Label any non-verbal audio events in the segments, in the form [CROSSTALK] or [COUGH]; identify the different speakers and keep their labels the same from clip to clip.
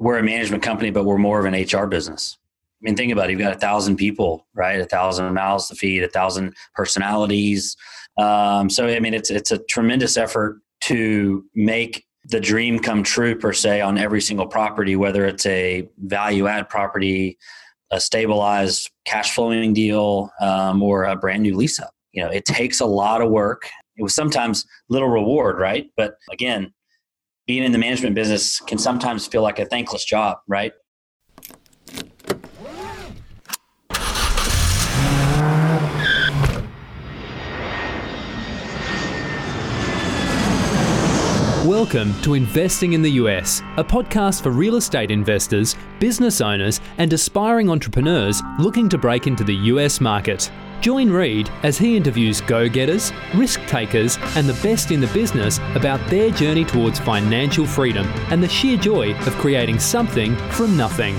Speaker 1: we're a management company, but we're more of an HR business. I mean, think about it. You've got a thousand people, right? A thousand mouths to feed, a thousand personalities. Um, so, I mean, it's it's a tremendous effort to make the dream come true per se on every single property, whether it's a value add property, a stabilized cash flowing deal, um, or a brand new lease up. You know, it takes a lot of work. It was sometimes little reward, right? But again, being in the management business can sometimes feel like a thankless job, right?
Speaker 2: Welcome to Investing in the US, a podcast for real estate investors, business owners, and aspiring entrepreneurs looking to break into the US market. Join Reed as he interviews go getters, risk takers, and the best in the business about their journey towards financial freedom and the sheer joy of creating something from nothing.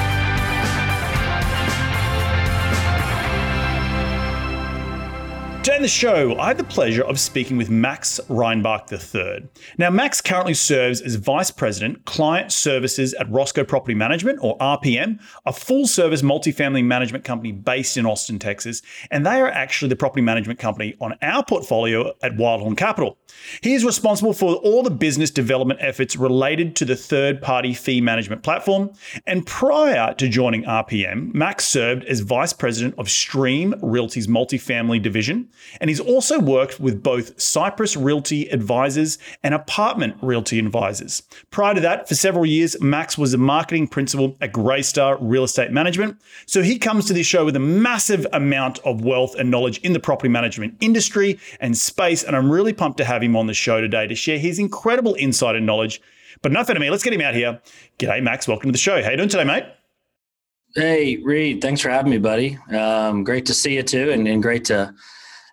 Speaker 3: Today in the show, I had the pleasure of speaking with Max Reinbach III. Now, Max currently serves as Vice President, Client Services at Roscoe Property Management, or RPM, a full service multifamily management company based in Austin, Texas. And they are actually the property management company on our portfolio at Wildhorn Capital. He is responsible for all the business development efforts related to the third party fee management platform. And prior to joining RPM, Max served as Vice President of Stream Realty's multifamily division and he's also worked with both Cypress Realty Advisors and Apartment Realty Advisors. Prior to that, for several years, Max was a marketing principal at Greystar Real Estate Management. So he comes to this show with a massive amount of wealth and knowledge in the property management industry and space. And I'm really pumped to have him on the show today to share his incredible insight and knowledge. But enough out of me. Let's get him out here. G'day, Max. Welcome to the show. How you doing today, mate?
Speaker 1: Hey, Reed. Thanks for having me, buddy. Um, great to see you too, and, and great to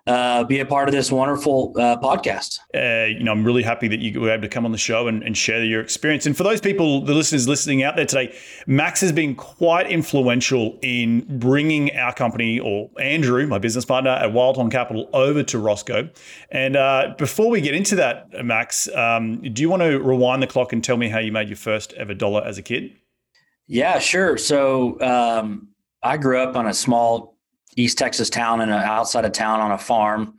Speaker 1: uh, be a part of this wonderful uh, podcast.
Speaker 3: Uh, you know, I'm really happy that you were able to come on the show and, and, share your experience. And for those people, the listeners listening out there today, Max has been quite influential in bringing our company, or Andrew, my business partner at Wildhorn Capital, over to Roscoe. And uh, before we get into that, Max, um, do you want to rewind the clock and tell me how you made your first ever dollar as a kid?
Speaker 1: Yeah, sure. So um, I grew up on a small East Texas town and outside of town on a farm.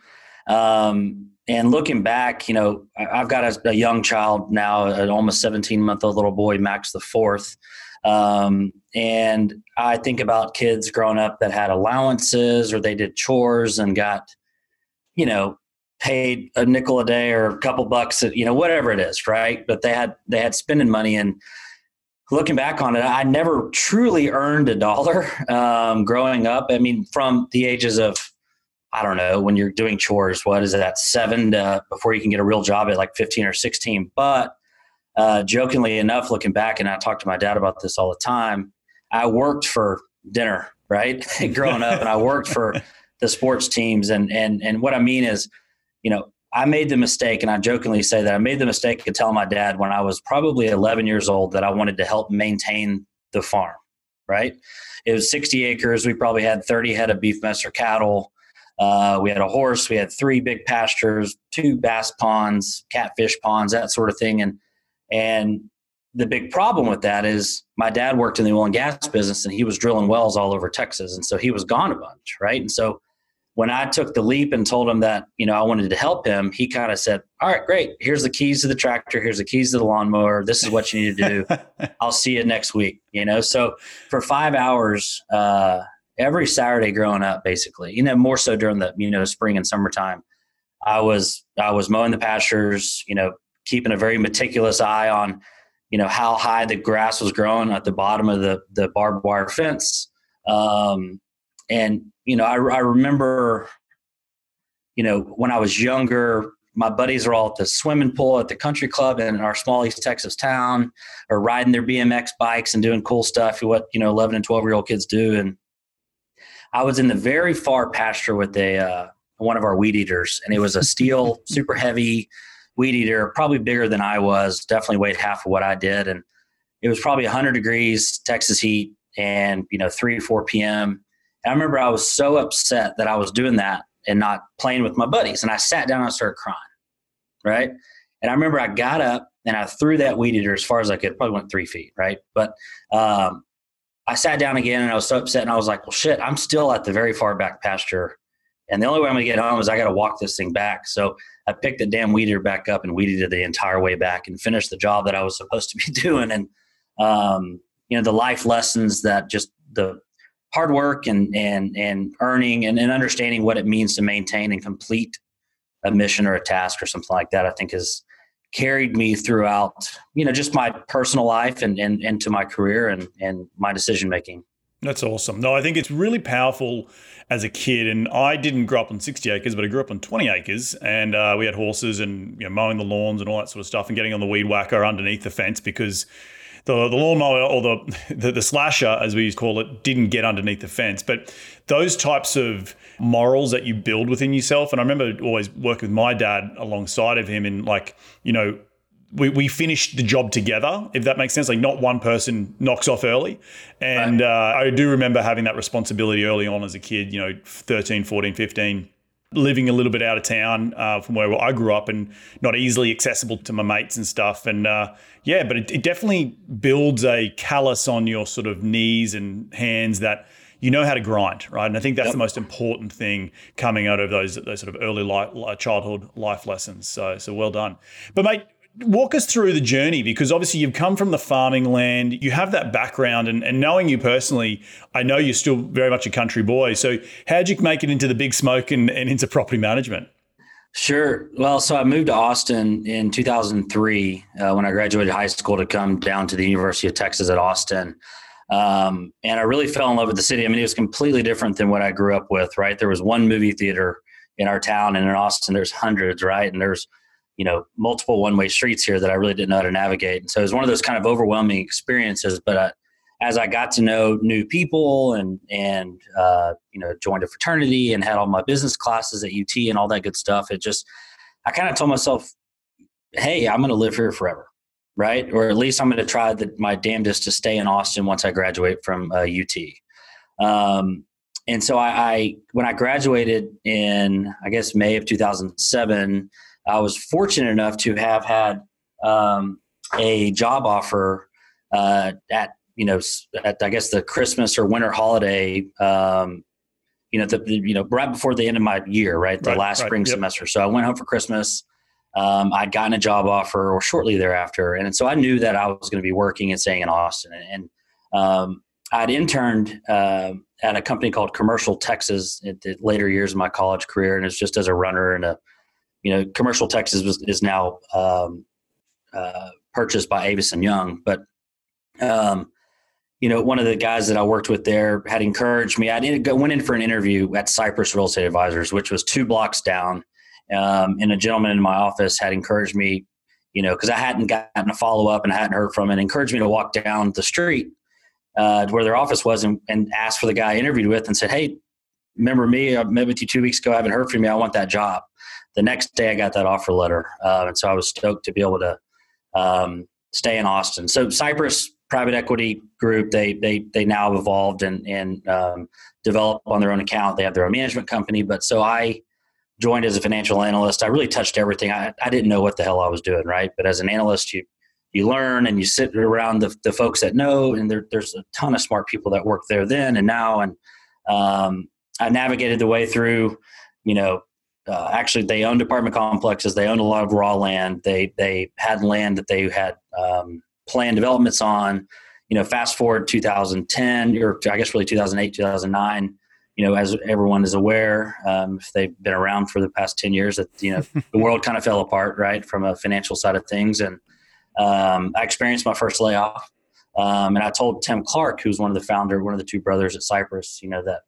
Speaker 1: Um, and looking back, you know, I've got a, a young child now, an almost 17 month old little boy, Max the fourth. Um, and I think about kids growing up that had allowances or they did chores and got, you know, paid a nickel a day or a couple bucks, you know, whatever it is, right? But they had they had spending money and looking back on it, I never truly earned a dollar um, growing up. I mean, from the ages of, I don't know, when you're doing chores, what is that, seven to, before you can get a real job at like 15 or 16. But uh, jokingly enough, looking back, and I talk to my dad about this all the time, I worked for dinner, right? [LAUGHS] growing up, and I worked for the sports teams. And, and, and what I mean is, you know, I made the mistake, and I jokingly say that I made the mistake of telling my dad when I was probably 11 years old that I wanted to help maintain the farm, right? It was 60 acres. We probably had 30 head of beef master cattle. Uh, we had a horse. We had three big pastures, two bass ponds, catfish ponds, that sort of thing. And and the big problem with that is my dad worked in the oil and gas business, and he was drilling wells all over Texas, and so he was gone a bunch, right? And so when I took the leap and told him that you know I wanted to help him, he kind of said, "All right, great. Here's the keys to the tractor. Here's the keys to the lawnmower. This is what you need to do. [LAUGHS] I'll see you next week." You know, so for five hours. Uh, every Saturday growing up, basically, you know, more so during the, you know, spring and summertime, I was, I was mowing the pastures, you know, keeping a very meticulous eye on, you know, how high the grass was growing at the bottom of the, the barbed wire fence. Um, and, you know, I, I remember, you know, when I was younger, my buddies are all at the swimming pool at the country club in our small East Texas town or riding their BMX bikes and doing cool stuff, what, you know, 11 and 12 year old kids do. And, I was in the very far pasture with a uh, one of our weed eaters, and it was a steel, [LAUGHS] super heavy weed eater, probably bigger than I was. Definitely weighed half of what I did, and it was probably 100 degrees Texas heat, and you know 3 4 p.m. I remember I was so upset that I was doing that and not playing with my buddies, and I sat down and I started crying, right? And I remember I got up and I threw that weed eater as far as I could. Probably went three feet, right? But um, I sat down again and I was so upset and I was like, well, shit, I'm still at the very far back pasture. And the only way I'm going to get home is I got to walk this thing back. So I picked the damn weeder back up and weeded it the entire way back and finished the job that I was supposed to be [LAUGHS] doing. And, um, you know, the life lessons that just the hard work and, and, and earning and, and understanding what it means to maintain and complete a mission or a task or something like that, I think has carried me throughout, you know, just my personal life and, and, and to my career and, and my decision making.
Speaker 3: That's awesome. No, I think it's really powerful as a kid. And I didn't grow up on 60 acres, but I grew up on 20 acres. And uh, we had horses and you know, mowing the lawns and all that sort of stuff and getting on the weed whacker underneath the fence because the, the lawnmower or the, [LAUGHS] the, the slasher, as we used to call it, didn't get underneath the fence. But those types of morals that you build within yourself, and I remember always working with my dad alongside of him and like, you know, we, we finished the job together, if that makes sense. Like, not one person knocks off early. And right. uh, I do remember having that responsibility early on as a kid, you know, 13, 14, 15 living a little bit out of town uh, from where I grew up and not easily accessible to my mates and stuff. And uh, yeah, but it, it, definitely builds a callus on your sort of knees and hands that you know how to grind, right? And I think that's yep. the most important thing coming out of those those sort of early life, childhood life lessons. So so well done. But mate, walk us through the journey because obviously you've come from the farming land you have that background and, and knowing you personally i know you're still very much a country boy. So how'd you make it into the big smoke and, and into property management?
Speaker 1: Sure. Well so i moved to austin in 2003 uh, when i graduated high school to come down to the university of texas at austin. Um, and i really fell in love with the city. I mean it was completely different than what i grew up with right? There was one movie theater in our town and in austin there's hundreds right? And there's you know multiple one way streets here that I really didn't know how to navigate. And so it was one of those kind of overwhelming experiences. But uh, as I got to know new people and and uh, you know joined a fraternity and had all my business classes at UT and all that good stuff, it just I kind of told myself, hey, I'm going to live here forever, right? Or at least I'm going to try the, my damnedest to stay in Austin once I graduate from uh, UT. Um, and so I, I, when I graduated in I guess May of 2007 I was fortunate enough to have had um, a job offer uh, at you know at I guess the Christmas or winter holiday. Um, you know, the, the, you know right before the end of my year, right, the right, last right, spring yep. semester. So I went home for Christmas. Um, I'd gotten a job offer, or shortly thereafter, and so I knew that I was going to be working and staying in Austin. And, um, I'd interned uh, at a company called Commercial Texas at the later years of my college career, and it's just as a runner and a you know, commercial Texas is, is now um, uh, purchased by Avison Young, but um, you know, one of the guys that I worked with there had encouraged me. I did go, went in for an interview at Cypress Real Estate Advisors, which was two blocks down. Um, and a gentleman in my office had encouraged me, you know, because I hadn't gotten a follow up and I hadn't heard from and encouraged me to walk down the street uh, where their office was and, and asked for the guy I interviewed with and said, Hey, remember me? I met with you two weeks ago. I haven't heard from you. I want that job the next day I got that offer letter, uh, and so I was stoked to be able to um, stay in Austin. So Cypress private equity group. They they they now have evolved and and um, on their own account. They have their own management company. But so I joined as a financial analyst. I really touched everything. I, I didn't know what the hell I was doing, right? But as an analyst, you you learn and you sit around the, the folks that know, and there, there's a ton of smart people that work there then and now. And um, I navigated the way through, you know, uh, actually they owned apartment complexes. They owned a lot of raw land. They they had land that they had um, planned developments on. You know, fast forward 2010 or I guess really 2008, 2009 you know, as everyone is aware, um, if they've been around for the past 10 years, that, you know, [LAUGHS] the world kind of fell apart, right, from a financial side of things. And um, I experienced my first layoff. Um, and I told Tim Clark, who's one of the founder, one of the two brothers at Cypress, you know, that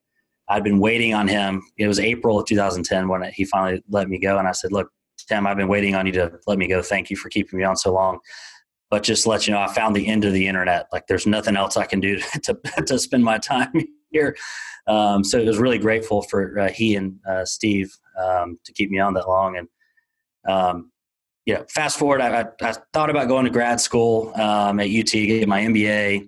Speaker 1: I'd been waiting on him. It was April of 2010 when he finally let me go. And I said, look, Tim, I've been waiting on you to let me go. Thank you for keeping me on so long. But just let you know, I found the end of the internet. Like there's nothing else I can do [LAUGHS] to, to, spend my time [LAUGHS] here. Um, so it was really grateful for uh, he and uh, Steve um, to keep me on that long. And um, you know, fast forward, I, I, I, thought about going to grad school um, at UT, get my MBA.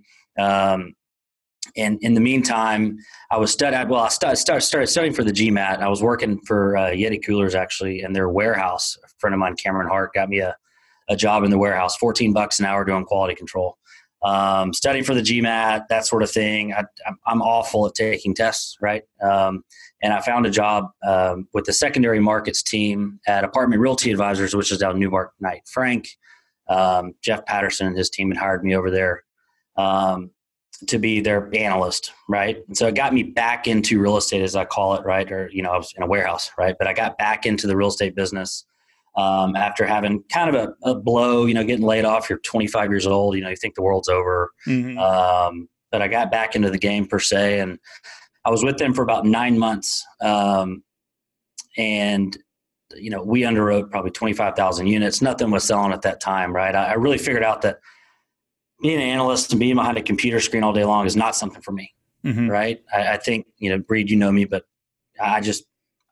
Speaker 1: And in the meantime, I was studying. Well, I started, started studying for the GMAT. I was working for uh, Yeti Coolers actually in their warehouse. A friend of mine, Cameron Hart, got me a, a job in the warehouse, 14 bucks an hour doing quality control um, studying for the GMAT, that sort of thing. I, am awful at taking tests, right? Um, and I found a job um, with the secondary markets team at Apartment Realty Advisors, which is down Newmark Knight Frank. Um, Jeff Patterson and his team had hired me over there um, to be their analyst, right? And so it got me back into real estate, as I call it, right? Or, you know, I was in a warehouse, right? But I got back into the real estate business um, after having kind of a, a, blow, you know, getting laid off. You're 25 years old, you know, you think the world's over. Mm-hmm. Um, but I got back into the game per se, and I was with them for about nine months. Um, and you know, we underwrote probably 25,000 units. Nothing was selling at that time, right? I, I really figured out that being an analyst and being behind a computer screen all day long is not something for me, mm-hmm. right? I, I think you know, Reed, you know me, but I just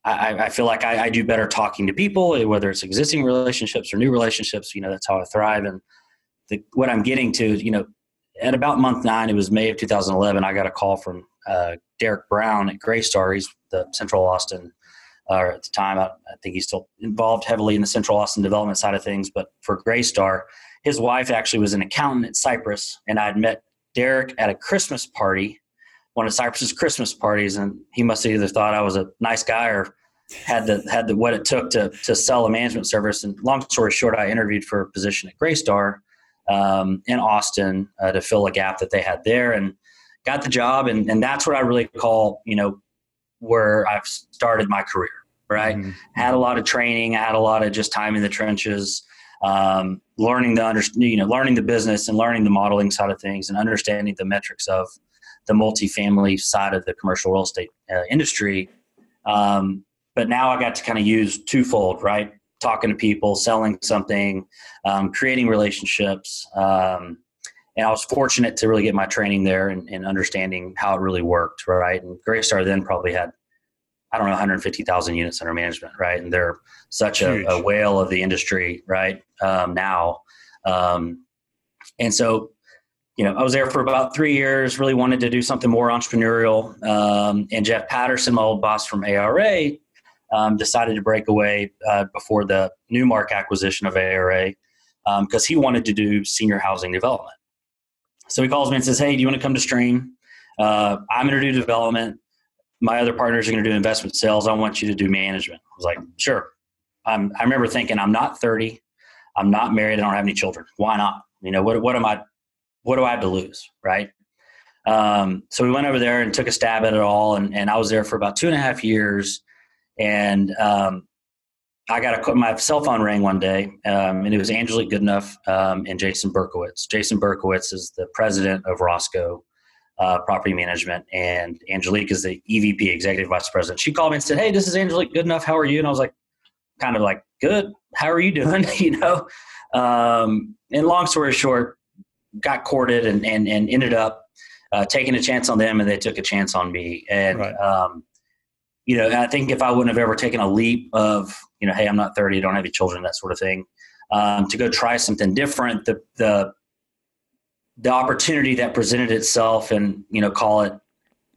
Speaker 1: I, I feel like I, I, do better talking to people, whether it's existing relationships or new relationships. You know, that's how I thrive. And the, what I'm getting to, you know, at about month nine, it was May of 2011. I got a call from uh, Derek Brown at Greystar. He's the Central Austin. Uh, at the time, I, I, think he's still involved heavily in the Central Austin development side of things. But for Greystar, his wife actually was an accountant at Cypress, and I'd met Derek at a Christmas party one of Cypress's Christmas parties, and he must have either thought I was a nice guy or had the had the what it took to to sell a management service. And long story short, I interviewed for a position at Greystar um, in Austin uh, to fill a gap that they had there, and got the job. And and that's what I really call you know where I've started my career. Right, mm-hmm. had a lot of training, I had a lot of just time in the trenches. Um, learning the under, you know learning the business and learning the modeling side of things and understanding the metrics of the multifamily side of the commercial real estate uh, industry. Um, but now I got to kind of use twofold, right? Talking to people, selling something, um, creating relationships. Um, and I was fortunate to really get my training there and, and understanding how it really worked, right? And Greystar then probably had, I don't know, 150,000 units under management, right? And they're such a, a, whale of the industry, right? Um, now. Um, and so you know, I was there for about three years, really wanted to do something more entrepreneurial. Um, and Jeff Patterson, my old boss from ARA, um, decided to break away uh, before the Newmark acquisition of ARA because um, he wanted to do senior housing development. So he calls me and says, Hey, do you want to come to Stream? Uh, I'm going to do development. My other partners are going to do investment sales. I want you to do management. I was like, Sure. I'm, I remember thinking, I'm not 30. I'm not married. I don't have any children. Why not? You know, what, what am I what do I have to lose, right? Um, so we went over there and took a stab at it all, and, and I was there for about two and a half years. And um, I got a my cell phone rang one day, um, and it was Angelique Goodenough um, and Jason Berkowitz. Jason Berkowitz is the president of Roscoe uh, Property Management, and Angelique is the EVP, Executive Vice President. She called me and said, "Hey, this is Angelique Goodenough. How are you?" And I was like, kind of like, "Good. How are you doing?" [LAUGHS] you know. Um, and long story short, got courted and, and, and ended up uh, taking a chance on them and they took a chance on me. And, right. um, you know, I think if I wouldn't have ever taken a leap of, you know, hey, I'm not 30, don't have any children, that sort of thing, um, to go try something different, the, the, the opportunity that presented itself and you know call it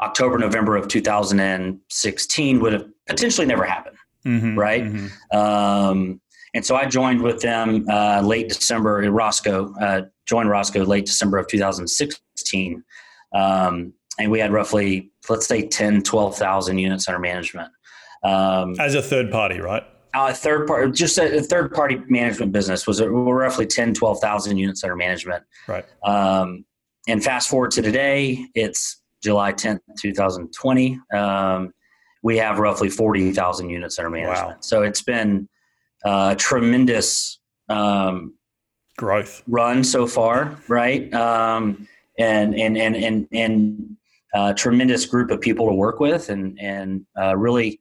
Speaker 1: October November of 2016 would have potentially never happened, mm-hmm, right? Mm-hmm. Um, and so I joined with them uh, late December in Roscoe. Uh, joined Roscoe late December of 2016, um, and we had roughly let's say 10, 12,000 units under management.
Speaker 3: Um, As a third party, right?
Speaker 1: A third party, just a, a, third party management business was roughly 10, 12,000 units under management.
Speaker 3: Right. Um,
Speaker 1: and fast forward to today, it's July 10th, 2020. Um, we have roughly 40,000 units under management. Wow. So it's been uh, tremendous um,
Speaker 3: growth
Speaker 1: run so far, right? Um, and, and, and, and, and, uh, tremendous group of people to work with and, and, uh, really,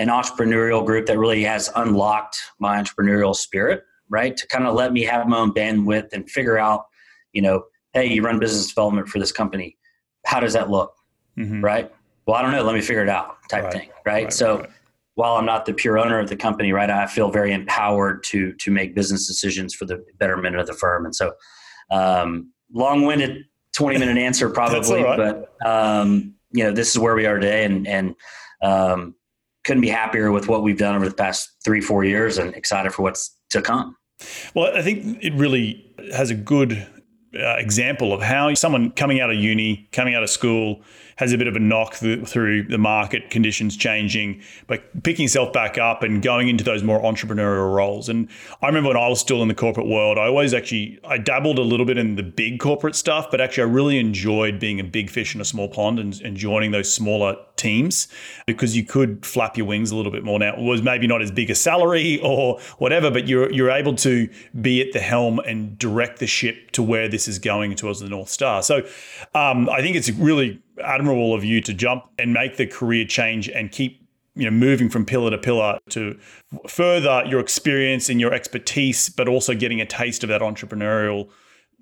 Speaker 1: an entrepreneurial group that really has unlocked my entrepreneurial spirit, right? To kind of let me have my own bandwidth and figure out, you know, hey, you run business development for this company. How does that look? Mm-hmm. Right? Well, I don't know. Let me figure it out type right. thing. Right. right so right. while I'm not the pure owner of the company, right, I feel very empowered to to make business decisions for the betterment of the firm. And so um, long winded 20 minute answer [LAUGHS] probably, but um, you know, this is where we are today and, and um, couldn't be happier with what we've done over the past three, four years and excited for what's to come.
Speaker 3: Well, I think it really has a good uh, example of how someone coming out of uni, coming out of school, has a bit of a knock th- through the market conditions changing, but picking yourself back up and going into those more entrepreneurial roles. And I remember when I was still in the corporate world, I always actually I dabbled a little bit in the big corporate stuff, but actually I really enjoyed being a big fish in a small pond and, and joining those smaller teams because you could flap your wings a little bit more. Now it was maybe not as big a salary or whatever, but you're you're able to be at the helm and direct the ship to where this is going towards the North Star. So um, I think it's really admirable of you to jump and make the career change and keep you know moving from pillar to pillar to further your experience and your expertise but also getting a taste of that entrepreneurial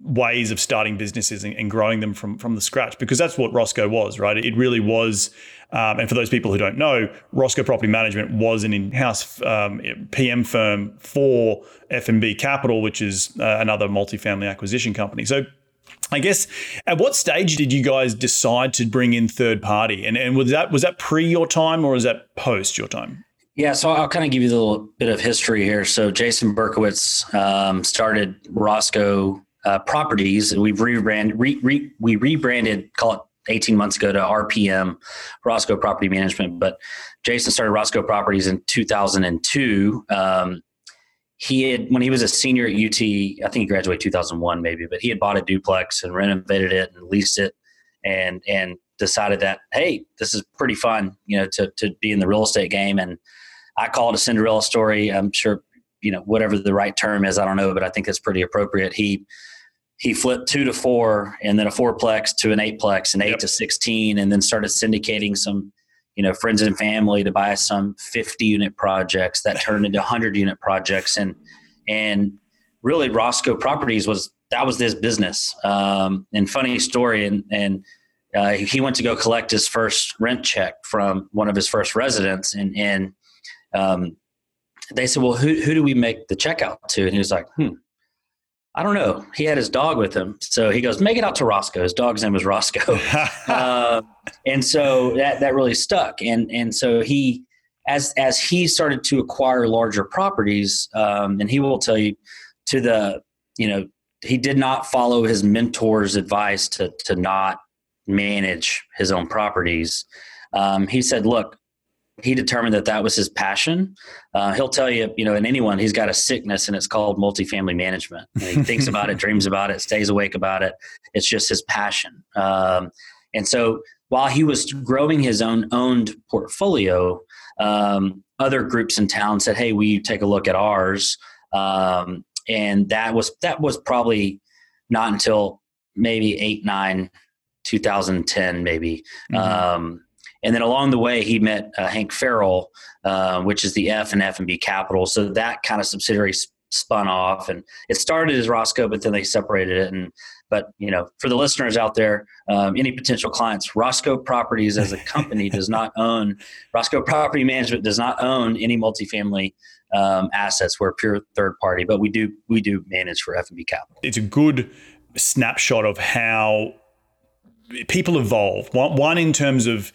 Speaker 3: ways of starting businesses and, growing them from from the scratch because that's what Roscoe was right? It really was um, and for those people who don't know Roscoe Property Management was an in-house um, PM firm for F&B Capital which is uh, another multifamily acquisition company. So I guess at what stage did you guys decide to bring in third party? And and was that was that pre your time or was that post your time?
Speaker 1: Yeah, so I'll kind of give you a little bit of history here. So Jason Berkowitz um, started Roscoe uh, Properties. We've rebranded, re, re, we rebranded, call it 18 months ago to RPM, Roscoe Property Management. But Jason started Roscoe Properties in 2002. Um, he had when he was a senior at UT, I think he graduated 2001 maybe, but he had bought a duplex and renovated it and leased it, and and decided that hey, this is pretty fun, you know, to to be in the real estate game. And I call it a Cinderella story. I'm sure you know whatever the right term is. I don't know, but I think it's pretty appropriate. He he flipped two to four and then a fourplex to an eightplex and eight yep. to 16 and then started syndicating some you know friends and family to buy some 50 unit projects that turned into 100 unit projects and and really Roscoe Properties was that was this business. Um, and funny story, and and uh, he went to go collect his first rent check from one of his first residents, and and um, they said, "Well, who who do we make the check out to?" And he was like, "Hmm, I don't know. He had his dog with him. So he goes, make it out to Roscoe. His dog's name was Roscoe. [LAUGHS] uh, and so that, that really stuck. And, and so he, as, as he started to acquire larger properties, um, and he will tell you to the, you know, he did not follow his mentor's advice to, to not manage his own properties. Um, he said, look, he determined that that was his passion. Uh, he'll tell you, you know, in anyone, he's got a sickness and it's called multifamily management. And he thinks [LAUGHS] about it, dreams about it, stays awake about it. It's just his passion. Um, and so while he was growing his own owned portfolio, um, other groups in town said, "Hey, we take a look at ours?" Um, and that was that was probably not until maybe eight nine 2010 maybe mm-hmm. um, and then along the way, he met uh, Hank Farrell, uh, which is the F and F and B Capital. So that kind of subsidiary spun off, and it started as Roscoe, but then they separated it. And but you know, for the listeners out there, um, any potential clients, Roscoe Properties as a [LAUGHS] company does not own Roscoe Property Management does not own any multifamily um, assets. We're a pure third party, but we do we do manage for F and B Capital.
Speaker 3: It's a good snapshot of how people evolve. One, one in terms of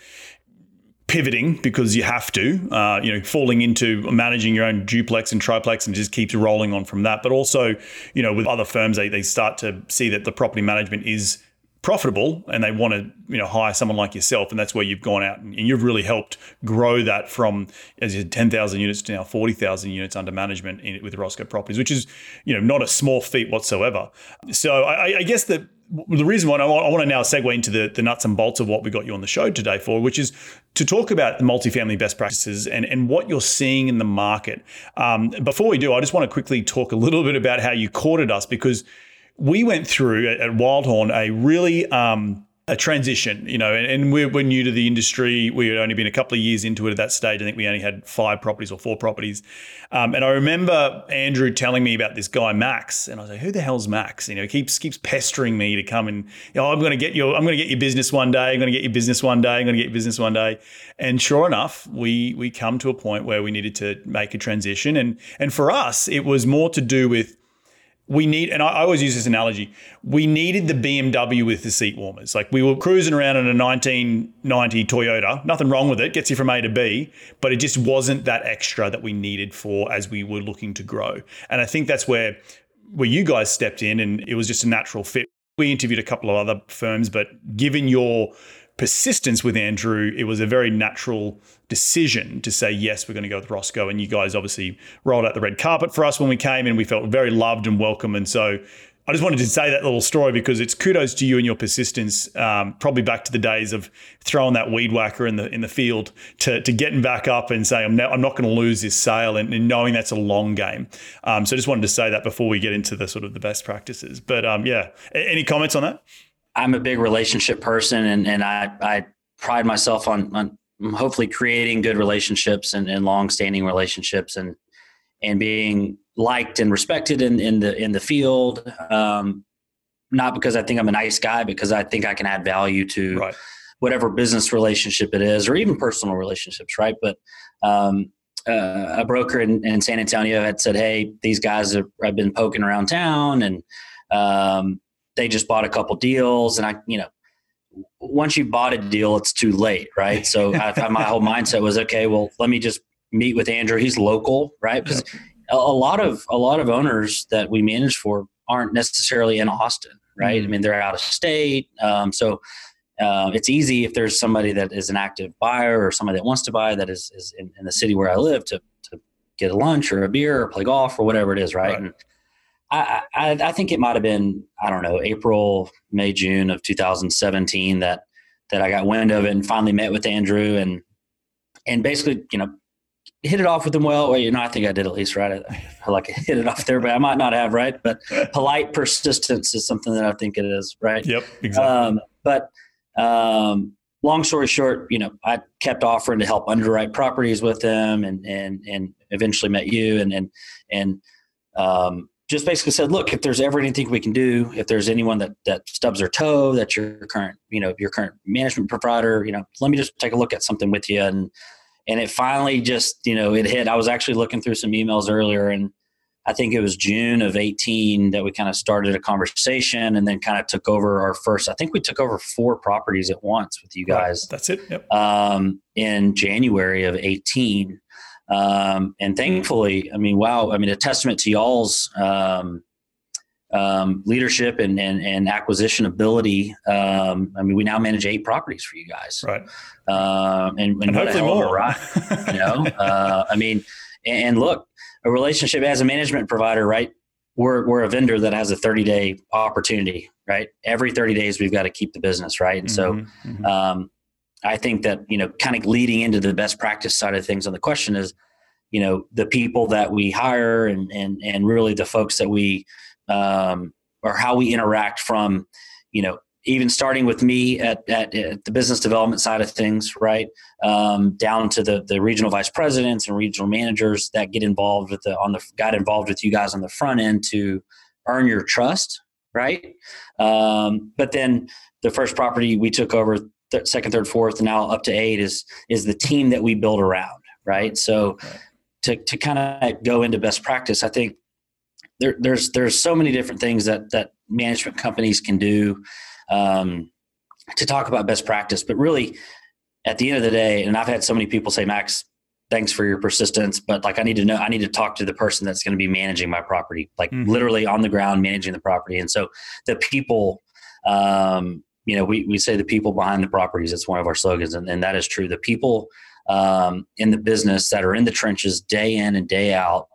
Speaker 3: pivoting because you have to, uh, you know, falling into managing your own duplex and triplex and just keeps rolling on from that. But also, you know, with other firms, they, they start to see that the property management is profitable and they want to you know hire someone like yourself and that's where you've gone out and you've really helped grow that from as you said 10,000 units to now 40,000 units under management in, with Roscoe Properties which is you know not a small feat whatsoever so I, I guess that the reason why I want to now segue into the, the nuts and bolts of what we got you on the show today for, which is to talk about the multifamily best practices and, and what you're seeing in the market. Um, before we do, I just want to quickly talk a little bit about how you courted us because we went through at, Wildhorn a really um, a transition, you know, and, and we're, we're, new to the industry. We had only been a couple of years into it at that stage. I think we only had five properties or four properties. Um, and I remember Andrew telling me about this guy Max, and I was like, "Who the hell's Max?" You know, keeps keeps pestering me to come and, I'm going to get your, I'm going to get your business one day. I'm going to get your business one day. I'm going to get your business one day. And sure enough, we we come to a point where we needed to make a transition, and and for us, it was more to do with we need, and I, always use this analogy, we needed the BMW with the seat warmers. Like we were cruising around in a 1990 Toyota, nothing wrong with it, gets you from A to B, but it just wasn't that extra that we needed for as we were looking to grow. And I think that's where where you guys stepped in and it was just a natural fit. We interviewed a couple of other firms, but given your persistence with Andrew, it was a very natural decision to say, yes, we're going to go with Roscoe. And you guys obviously rolled out the red carpet for us when we came and we felt very loved and welcome. And so I just wanted to say that little story because it's kudos to you and your persistence. Um, probably back to the days of throwing that weed whacker in the in the field to, to getting back up and saying I'm, I'm not going to lose this sale and, and, knowing that's a long game. Um, so I just wanted to say that before we get into the sort of the best practices. But um, yeah, any comments on that?
Speaker 1: I'm a big relationship person, and and I I pride myself on on hopefully creating good relationships and, and long-standing relationships and and being liked and respected in, in the in the field um, not because i think i'm a nice guy because i think i can add value to right. whatever business relationship it is or even personal relationships right but um, uh, a broker in, in, san antonio had said hey these guys have, have been poking around town and um, they just bought a couple deals and i you know once you bought a deal, it's too late, right? So [LAUGHS] I, my whole mindset was, okay, well, let me just meet with Andrew. He's local, right? Because a, a, lot of a lot of owners that we manage for aren't necessarily in Austin, right? Mm-hmm. I mean, they're out of state, um, so uh, it's easy if there's somebody that is an active buyer or somebody that wants to buy that is, is in, in, the city where I live to to get a lunch or a beer or play golf or whatever it is, right? right. And I, I, I think it might have been I don't know April, May, June of 2017 that that I got wind of it and finally met with Andrew and and basically you know hit it off with him well. Well, you know, I think I did at least right. I, I like [LAUGHS] hit it off there, but I might not have right. But [LAUGHS] polite persistence is something that I think it is right.
Speaker 3: Yep, exactly. Um,
Speaker 1: but um, long story short, you know, I kept offering to help underwrite properties with them, and and and eventually met you, and and and um, just basically said, look, if there's ever anything we can do, if there's anyone that that stubs their toe, that your current, you know, your current management provider, you know, let me just take a look at something with you. And and it finally just, you know, it hit. I was actually looking through some emails earlier and I think it was June of 18 that we kind of started a conversation and then kind of took over our first, I think we took over four properties at once with you guys.
Speaker 3: Right. That's it. Yep.
Speaker 1: Um, in January of 18. Um, and thankfully, I mean, wow, I mean, a testament to y'all's um, um, leadership and, and, and, acquisition ability. Um, I mean, we now manage eight properties for you guys.
Speaker 3: Right.
Speaker 1: Um, and, and, and hopefully more. Right. you know, [LAUGHS] uh, I mean, and, look, a relationship as a management provider, right? We're, we're a vendor that has a 30 day opportunity, right? Every 30 days, we've got to keep the business, right? And mm-hmm, so, mm-hmm. Um, I think that, you know, kind of leading into the best practice side of things on the question is, you know, the people that we hire and, and, and really the folks that we, um, or how we interact from, you know, even starting with me at, at, at the business development side of things, right, um, down to the the regional vice presidents and regional managers that get involved with the on the got involved with you guys on the front end to earn your trust, right? Um, but then the first property we took over th- second, third, fourth, and now up to eight is is the team that we build around, right? So. To to kind of go into best practice, I think there, there's there's so many different things that that management companies can do um, to talk about best practice. But really, at the end of the day, and I've had so many people say, Max, thanks for your persistence, but like I need to know, I need to talk to the person that's going to be managing my property, like mm-hmm. literally on the ground managing the property. And so the people, um, you know, we, we say the people behind the properties, it's one of our slogans, and, and that is true. The people um, in the business that are in the trenches day in and day out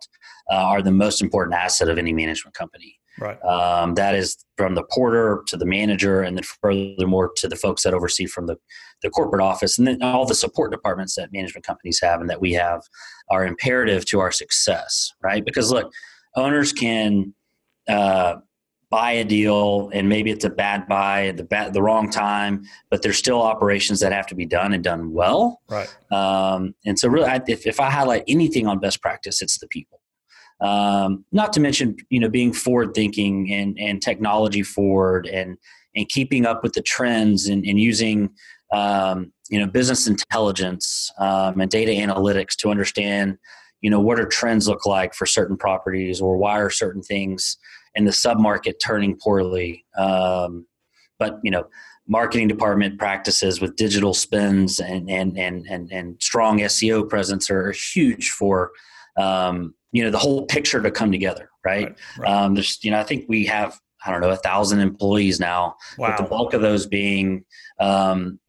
Speaker 1: uh, are the most important asset of any management company.
Speaker 3: Right.
Speaker 1: Um, that is from the porter to the manager, and then furthermore to the folks that oversee from the, the corporate office, and then all the support departments that management companies have and that we have are imperative to our success. Right? Because look, owners can uh, buy a deal, and maybe it's a bad buy at the bad, the wrong time, but there's still operations that have to be done and done well.
Speaker 3: Right.
Speaker 1: Um, and so, really, I, if if I highlight anything on best practice, it's the people. Um, not to mention, you know, being forward thinking and, and technology forward and, and keeping up with the trends and, and using, um, you know, business intelligence um, and data analytics to understand, you know, what are trends look like for certain properties or why are certain things in the submarket turning poorly. Um, but, you know, marketing department practices with digital spends and, and, and, and, and strong SEO presence are huge for, um, you know the whole picture to come together right, right, right. Um, there's you know i think we have i don't know a thousand employees now wow. with the bulk of those being um,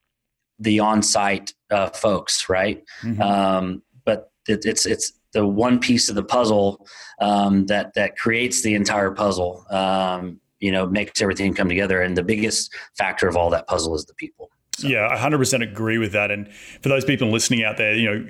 Speaker 1: the on-site uh, folks right mm-hmm. um, but it, it's it's the one piece of the puzzle um, that that creates the entire puzzle um, you know makes everything come together and the biggest factor of all that puzzle is the people
Speaker 3: so. yeah i 100% agree with that and for those people listening out there you know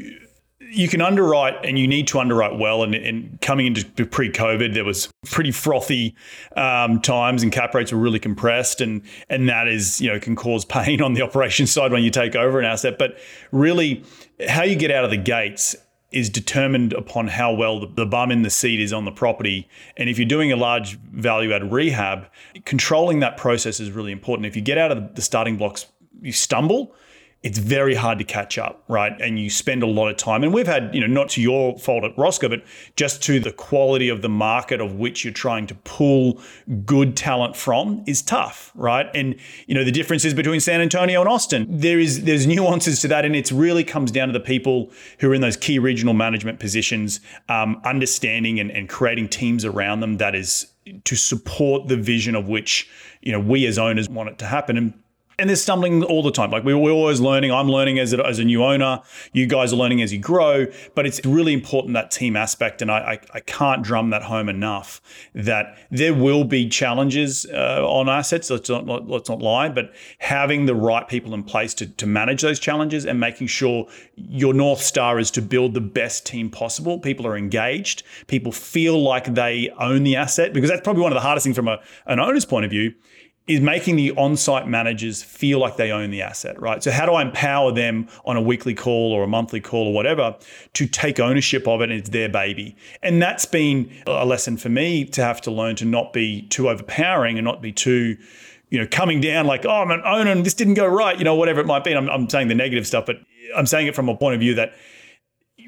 Speaker 3: you can underwrite and you need to underwrite well. And, and coming into pre-COVID, there was pretty frothy um, times and cap rates were really compressed, and and that is you know can cause pain [LAUGHS] on the operations side when you take over an asset. But really, how you get out of the gates is determined upon how well the, the, bum in the seat is on the property. And if you're doing a large value add rehab, controlling that process is really important. If you get out of the starting blocks, you stumble, it's very hard to catch up, right? And you spend a lot of time. And we've had, you know, not to your fault at Roscoe, but just to the quality of the market of which you're trying to pull good talent from is tough, right? And you know, the differences between San Antonio and Austin. There is there's nuances to that, and it really comes down to the people who are in those key regional management positions, um, understanding and, and creating teams around them that is to support the vision of which you know we as owners want it to happen. And and there's stumbling all the time. Like we're, we're always learning. I'm learning as a, as a new owner. You guys are learning as you grow. But it's really important that team aspect, and I I, I can't drum that home enough. That there will be challenges uh, on assets. Let's not let's not lie. But having the right people in place to to manage those challenges and making sure your north star is to build the best team possible. People are engaged. People feel like they own the asset because that's probably one of the hardest things from a, an owner's point of view is making the on-site managers feel like they own the asset, right? So how do I empower them on a weekly call or a monthly call or whatever to take ownership of it and it's their baby? And that's been a lesson for me to have to learn to not be too overpowering and not be too you know, coming down like, oh, I'm an owner and this didn't go right, you know, whatever it might be. I'm, I'm saying the negative stuff, but I'm saying it from a point of view that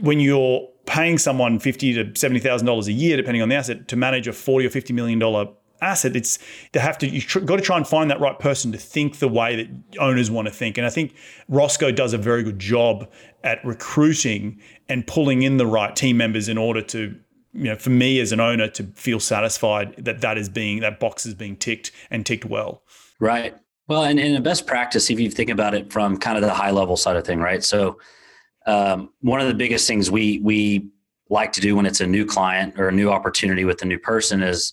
Speaker 3: when you're paying someone fifty to seventy thousand dollars a year, depending on the asset, to manage a forty or fifty million dollar asset. It's they have to you tr- got to try and find that right person to think the way that owners want to think. And I think Roscoe does a very good job at recruiting and pulling in the right team members in order to you know for me as an owner to feel satisfied that that is being that box is being ticked and ticked well.
Speaker 1: Right. Well, and in a best practice, if you think about it from kind of the high level side of thing, right? So um, one of the biggest things we we like to do when it's a new client or a new opportunity with a new person is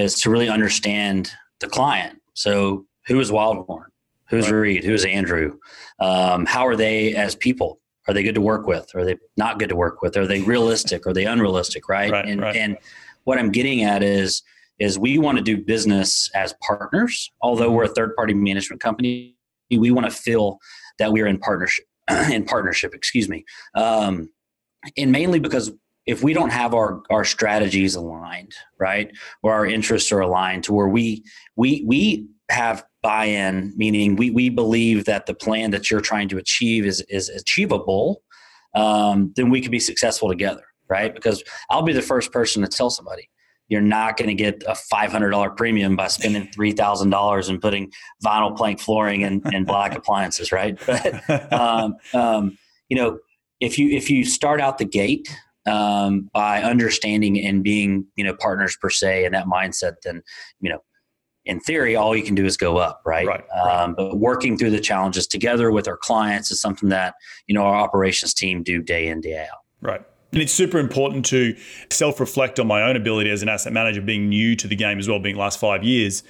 Speaker 1: is to really understand the client. So who is Wildhorn? Who's right. Reed? Who's Andrew? Um, how are they as people? Are they good to work with? Are they not good to work with? Are they realistic? Are they unrealistic? Right.
Speaker 3: right
Speaker 1: and
Speaker 3: right.
Speaker 1: and what I'm getting at is is we want to do business as partners. Although we're a third party management company, we want to feel that we are in partnership. [CLEARS THROAT] in partnership, excuse me. Um, and mainly because if we don't have our our strategies aligned right or our interests are aligned to where we we we have buy-in meaning we we believe that the plan that you're trying to achieve is is achievable um, then we can be successful together right because i'll be the first person to tell somebody you're not going to get a $500 premium by spending [LAUGHS] $3,000 and putting vinyl plank flooring and, and black [LAUGHS] appliances, right? But, um, um, you know, if you, if you start out the gate um, by understanding and being, you know, partners per se and that mindset, then, you know, in theory, all you can do is go up, right?
Speaker 3: Right,
Speaker 1: um, but working through the challenges together with our clients is something that, you know, our operations team do day in, day out.
Speaker 3: Right. And it's super important to self reflect on my own ability as an asset manager, being new to the game as well, being last five years.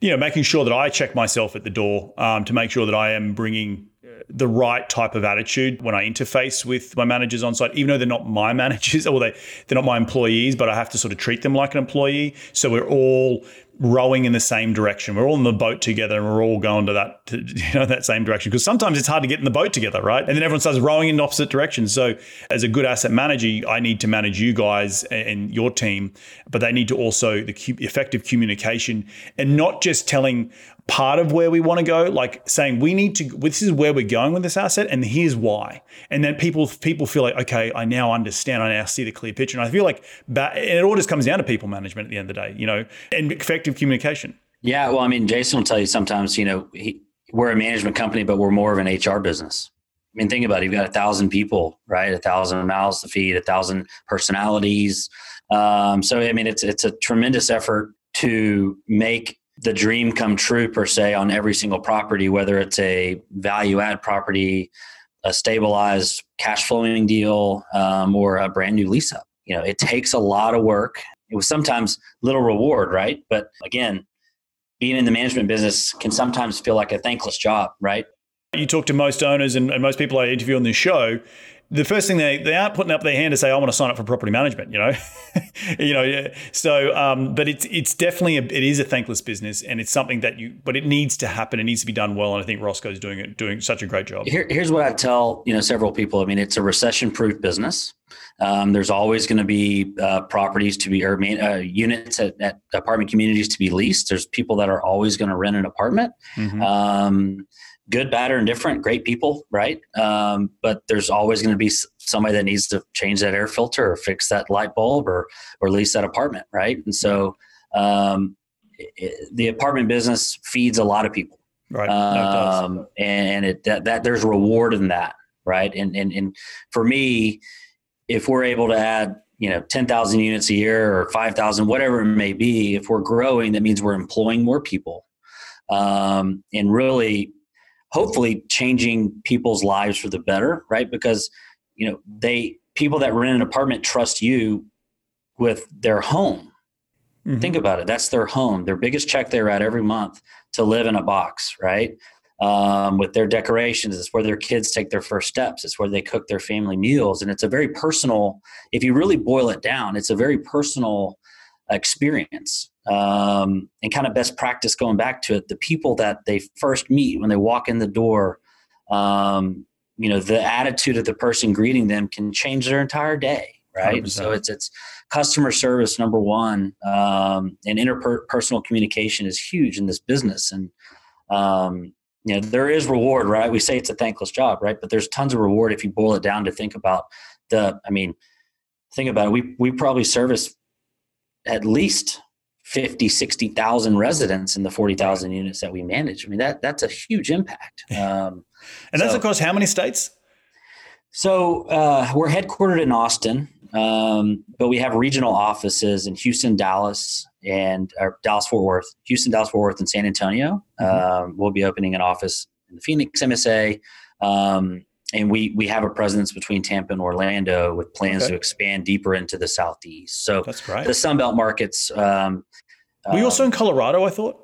Speaker 3: You know, making sure that I check myself at the door um, to make sure that I am bringing the right type of attitude when I interface with my managers on site, even though they're not my [LAUGHS] managers or they, they're not my employees, but I have to sort of treat them like an employee. So we're all rowing in the same direction. We're all in the boat together and we're all going to that to, [LAUGHS] you know that same direction because sometimes it's hard to get in the boat together, right? And then everyone starts rowing in opposite directions. So as a good asset manager, I need to manage you guys and your team, but they need to also the effective communication and not just telling part of where we want to go, like saying we need to. This is where we're going with this asset, and here's why. And then people people feel like, okay, I now understand. I now see the clear picture. And I feel like, and it all just comes down to people management at the end of the day, you know, and effective communication.
Speaker 1: Yeah, well, I mean, Jason will tell you sometimes, you know, he, we're a management company, but we're more of an HR business. I mean, think about it. You've got a thousand people, right? A thousand mouths to feed, a thousand personalities. Um, so, I mean, it's it's a tremendous effort to make the dream come true per se on every single property, whether it's a value add property, a stabilized cash flowing deal, um, or a brand new lease up. You know, it takes a lot of work. It was sometimes little reward, right? But again, being in the management business can sometimes feel like a thankless job, right?
Speaker 3: You talk to most owners and, and most people I interview on this show, the first thing they they aren't putting up their hand to say I want to sign up for property management, you know, [LAUGHS] you know. Yeah. So, um, but it's it's definitely a, it is a thankless business, and it's something that you but it needs to happen. It needs to be done well, and I think Roscoe's doing it doing such a great job.
Speaker 1: Here, here's what I tell you know several people. I mean, it's a recession proof business. Um, there's always going to be uh, properties to be or uh, units at, at, apartment communities to be leased. There's people that are always going to rent an apartment. Mm-hmm. Um, good, bad, or indifferent, great people, right? Um, but there's always going to be somebody that needs to change that air filter or fix that light bulb or or lease that apartment, right? And so um, it, the apartment business feeds a lot of people,
Speaker 3: right?
Speaker 1: Um, and it that, that there's reward in that, right? And and and for me, if we're able to add you know 10,000 units a year or 5,000 whatever it may be if we're growing that means we're employing more people um, and really hopefully changing people's lives for the better, right? Because you know they people that rent an apartment trust you with their home. Mm-hmm. Think about it. That's their home. Their biggest check they write every month to live in a box, right? Um, with their decorations. It's where their kids take their first steps. It's where they cook their family meals. And it's a very personal, if you really boil it down, it's a very personal experience um, and kind of best practice going back to it the people that they first meet when they walk in the door um, you know the attitude of the person greeting them can change their entire day right? 100%. so it's it's customer service number one um, and interpersonal communication is huge in this business. And um, you know there is reward right? We say it's a thankless job right? But there's tons of reward if you boil it down to think about the i mean think about it. We we probably service at least 50, 60,000 residents in the 40,000 units that we manage. I mean, that that's a huge impact. [LAUGHS] Um,
Speaker 3: and that's so, across how many states?
Speaker 1: So uh, we're headquartered in Austin, um, but we have regional offices in Houston, Dallas, and Dallas Fort Worth, Houston, Dallas Fort Worth, and San Antonio. Mm-hmm. Um, we'll be opening an office in the Phoenix MSA. Um, and we we have a presence between Tampa and Orlando with plans okay. to expand deeper into the southeast. So
Speaker 3: that's right.
Speaker 1: The Sunbelt markets. Um,
Speaker 3: Were you also in Colorado? I thought.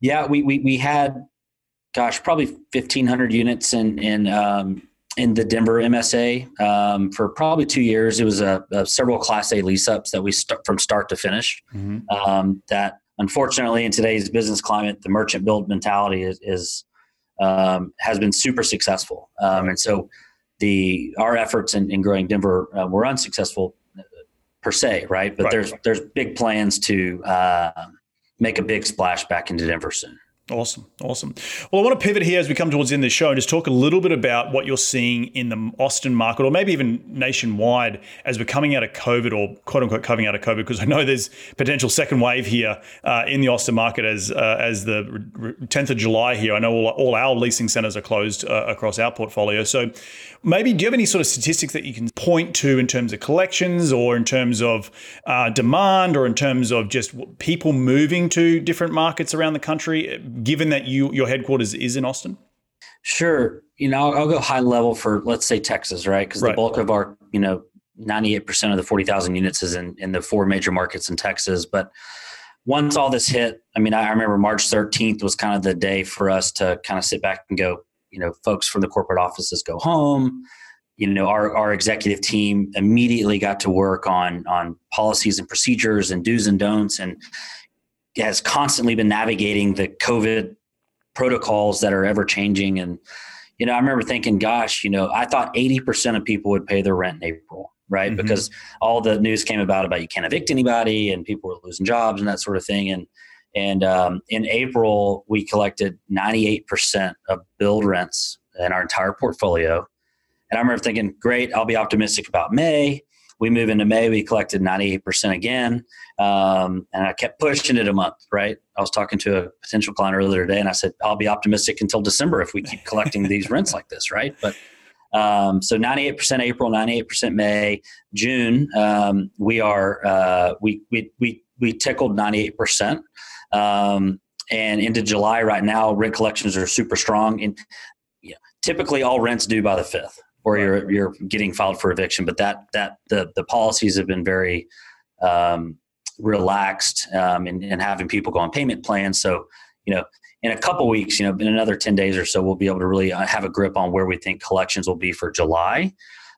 Speaker 1: Yeah, we we we had, gosh, probably fifteen hundred units in in um, in the Denver MSA um, for probably two years. It was a, a, several Class A lease ups that we start from start to finish. Mm-hmm. Um, that unfortunately, in today's business climate, the merchant build mentality is, is um, has been super successful. Um, and so the our efforts in, in growing Denver uh, were unsuccessful per se, right? But right. there's there's big plans to uh, make a big splash back into Denver soon.
Speaker 3: Awesome. Awesome. Well, I want to pivot here as we come towards the end of the show and just talk a little bit about what you're seeing in the Austin market or maybe even nationwide as we're coming out of COVID or quote unquote coming out of COVID, because I know there's potential second wave here uh, in the Austin market as uh, as the 10th of July here. I know all, all our leasing centers are closed uh, across our portfolio. So maybe do you have any sort of statistics that you can point to in terms of collections or in terms of uh, demand or in terms of just people moving to different markets around the country? Given that you your headquarters is in Austin?
Speaker 1: Sure. You know, I'll, I'll go high level for let's say Texas, right? Because right. the bulk of our, you know, 98% of the 40,000 units is in, in the four major markets in Texas. But once all this hit, I mean, I remember March 13th was kind of the day for us to kind of sit back and go, you know, folks from the corporate offices go home. You know, our, our executive team immediately got to work on on policies and procedures and do's and don'ts. And has constantly been navigating the COVID protocols that are ever changing. And, you know, I remember thinking, gosh, you know, I thought 80% of people would pay their rent in April, right? Mm-hmm. Because all the news came about about you can't evict anybody and people were losing jobs and that sort of thing. And, and um, in April, we collected 98% of billed rents in our entire portfolio. And I remember thinking, great, I'll be optimistic about May. We move into May, we collected 98% again. Um, and I kept pushing it a month, right? I was talking to a potential client earlier today and I said, I'll be optimistic until December if we keep collecting these rents like this, right? But um, so 98% April, 98% May, June, um, we are, uh, we, we, we, we tickled 98%. Um, and into July right now, rent collections are super strong. And you know, typically all rents due by the fifth or you're, you're getting filed for eviction, but that, that the, the policies have been very, um, relaxed um, and, and, having people go on payment plans. So, you know, in a couple weeks, you know, in another 10 days or so, we'll be able to really uh, have a grip on where we think collections will be for July.